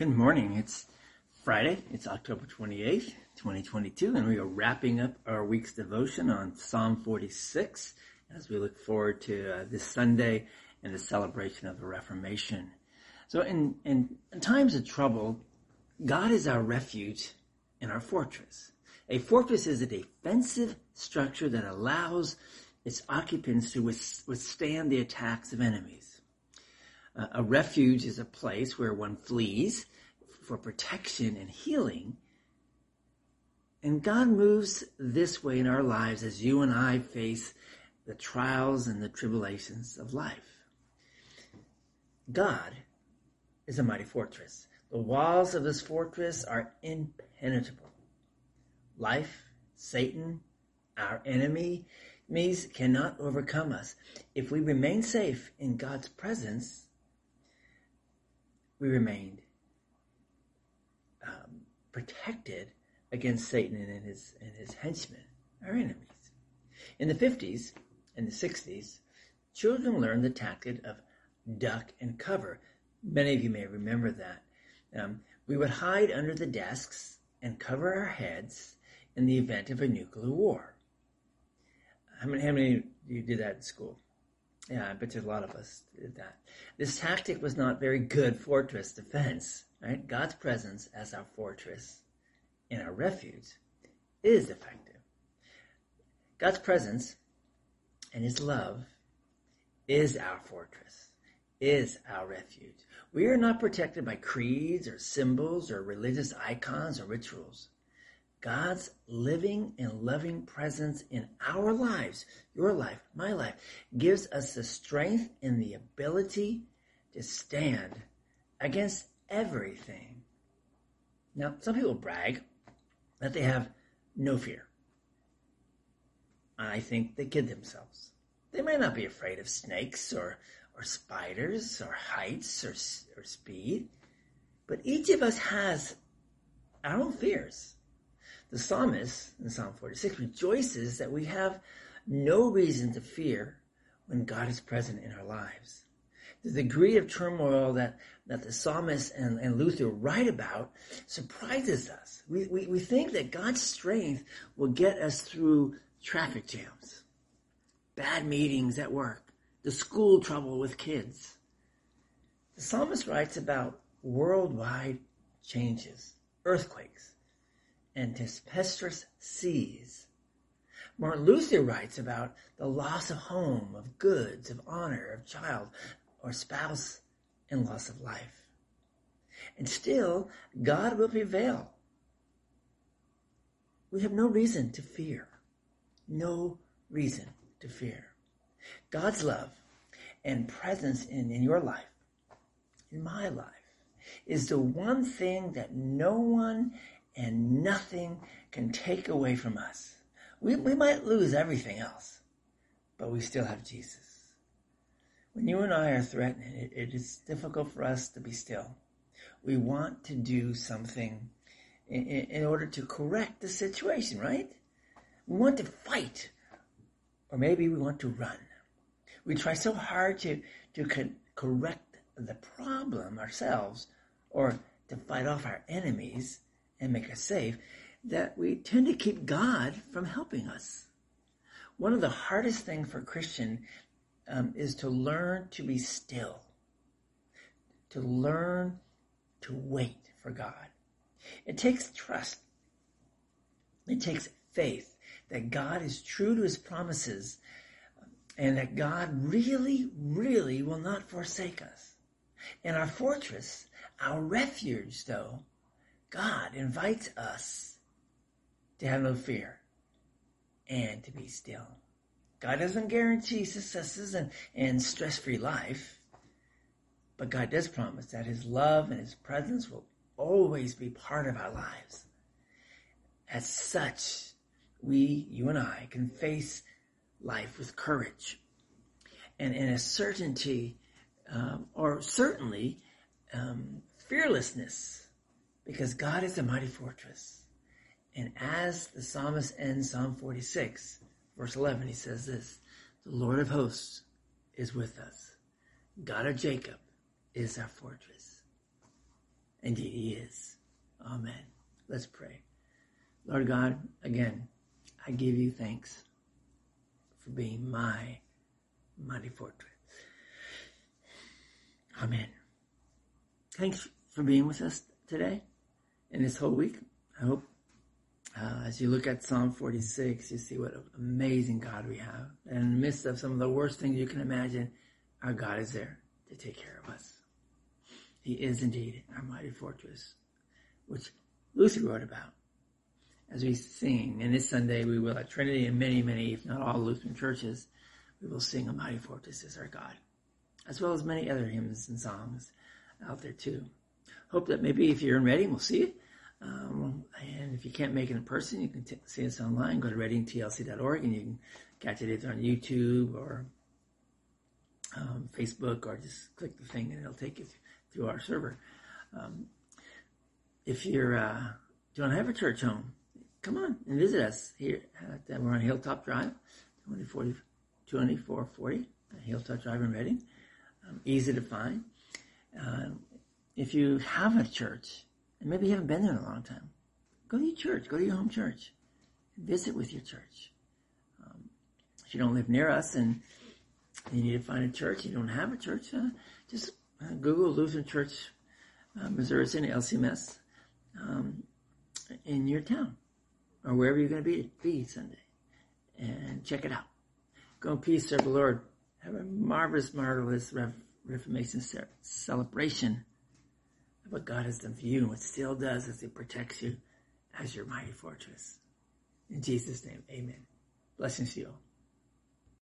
Good morning. It's Friday. It's October 28th, 2022, and we are wrapping up our week's devotion on Psalm 46 as we look forward to uh, this Sunday and the celebration of the Reformation. So in, in, in times of trouble, God is our refuge and our fortress. A fortress is a defensive structure that allows its occupants to withstand the attacks of enemies. Uh, a refuge is a place where one flees for protection and healing. And God moves this way in our lives as you and I face the trials and the tribulations of life. God is a mighty fortress. The walls of this fortress are impenetrable. Life, Satan, our enemy, enemies cannot overcome us. If we remain safe in God's presence, we remained um, protected against Satan and his and his henchmen, our enemies. In the 50s and the 60s, children learned the tactic of duck and cover. Many of you may remember that. Um, we would hide under the desks and cover our heads in the event of a nuclear war. How many, how many of you did that in school? Yeah, I bet you a lot of us did that. This tactic was not very good fortress defense, right? God's presence as our fortress and our refuge is effective. God's presence and his love is our fortress, is our refuge. We are not protected by creeds or symbols or religious icons or rituals. God's living and loving presence in our lives, your life, my life, gives us the strength and the ability to stand against everything. Now, some people brag that they have no fear. I think they kid themselves. They may not be afraid of snakes or, or spiders or heights or, or speed, but each of us has our own fears. The psalmist in Psalm 46 rejoices that we have no reason to fear when God is present in our lives. The degree of turmoil that, that the psalmist and, and Luther write about surprises us. We, we, we think that God's strength will get us through traffic jams, bad meetings at work, the school trouble with kids. The psalmist writes about worldwide changes, earthquakes, and tempestuous seas. Martin Luther writes about the loss of home, of goods, of honor, of child or spouse, and loss of life. And still, God will prevail. We have no reason to fear. No reason to fear. God's love and presence in, in your life, in my life, is the one thing that no one and nothing can take away from us. We, we might lose everything else, but we still have Jesus. When you and I are threatened, it, it is difficult for us to be still. We want to do something in, in order to correct the situation, right? We want to fight, or maybe we want to run. We try so hard to, to co- correct the problem ourselves or to fight off our enemies and make us safe, that we tend to keep God from helping us. One of the hardest things for a Christian um, is to learn to be still, to learn to wait for God. It takes trust. It takes faith that God is true to his promises and that God really, really will not forsake us. And our fortress, our refuge, though, God invites us to have no fear and to be still. God doesn't guarantee successes and, and stress-free life, but God does promise that his love and his presence will always be part of our lives. As such, we, you and I, can face life with courage and, in a certainty, um, or certainly um, fearlessness because God is a mighty fortress. And as the psalmist ends Psalm 46, verse 11, he says this, the Lord of hosts is with us. God of Jacob is our fortress. Indeed, He is. Amen. Let's pray. Lord God, again, I give you thanks for being my mighty fortress. Amen. Thanks for being with us today and this whole week. I hope uh, as you look at Psalm 46, you see what an amazing God we have. And in the midst of some of the worst things you can imagine, our God is there to take care of us. He is indeed our mighty fortress, which Luther wrote about as we sing. And this Sunday we will at Trinity and many, many, if not all Lutheran churches, we will sing A Mighty Fortress is Our God, as well as many other hymns and songs out there too. Hope that maybe if you're in Redding, we'll see you. Um, and if you can't make it in person, you can t- see us online. Go to reddingtlc.org and you can catch it either on YouTube or um, Facebook or just click the thing and it'll take you through our server. Um, if you're uh, don't have a church home, come on and visit us here. At, uh, we're on Hilltop Drive, 2040, 2440 Hilltop Drive in Redding. Um, easy to find. Uh, if you have a church, and maybe you haven't been there in a long time, go to your church, go to your home church, visit with your church. Um, if you don't live near us and you need to find a church, you don't have a church, uh, just uh, Google Lutheran Church, uh, Missouri Synod, LCMS, um, in your town or wherever you're going to be, be Sunday and check it out. Go in peace, serve the Lord. Have a marvelous, marvelous Reformation celebration what God has done for you and what still does as it protects you as your mighty fortress. In Jesus' name, amen. Blessings to you all.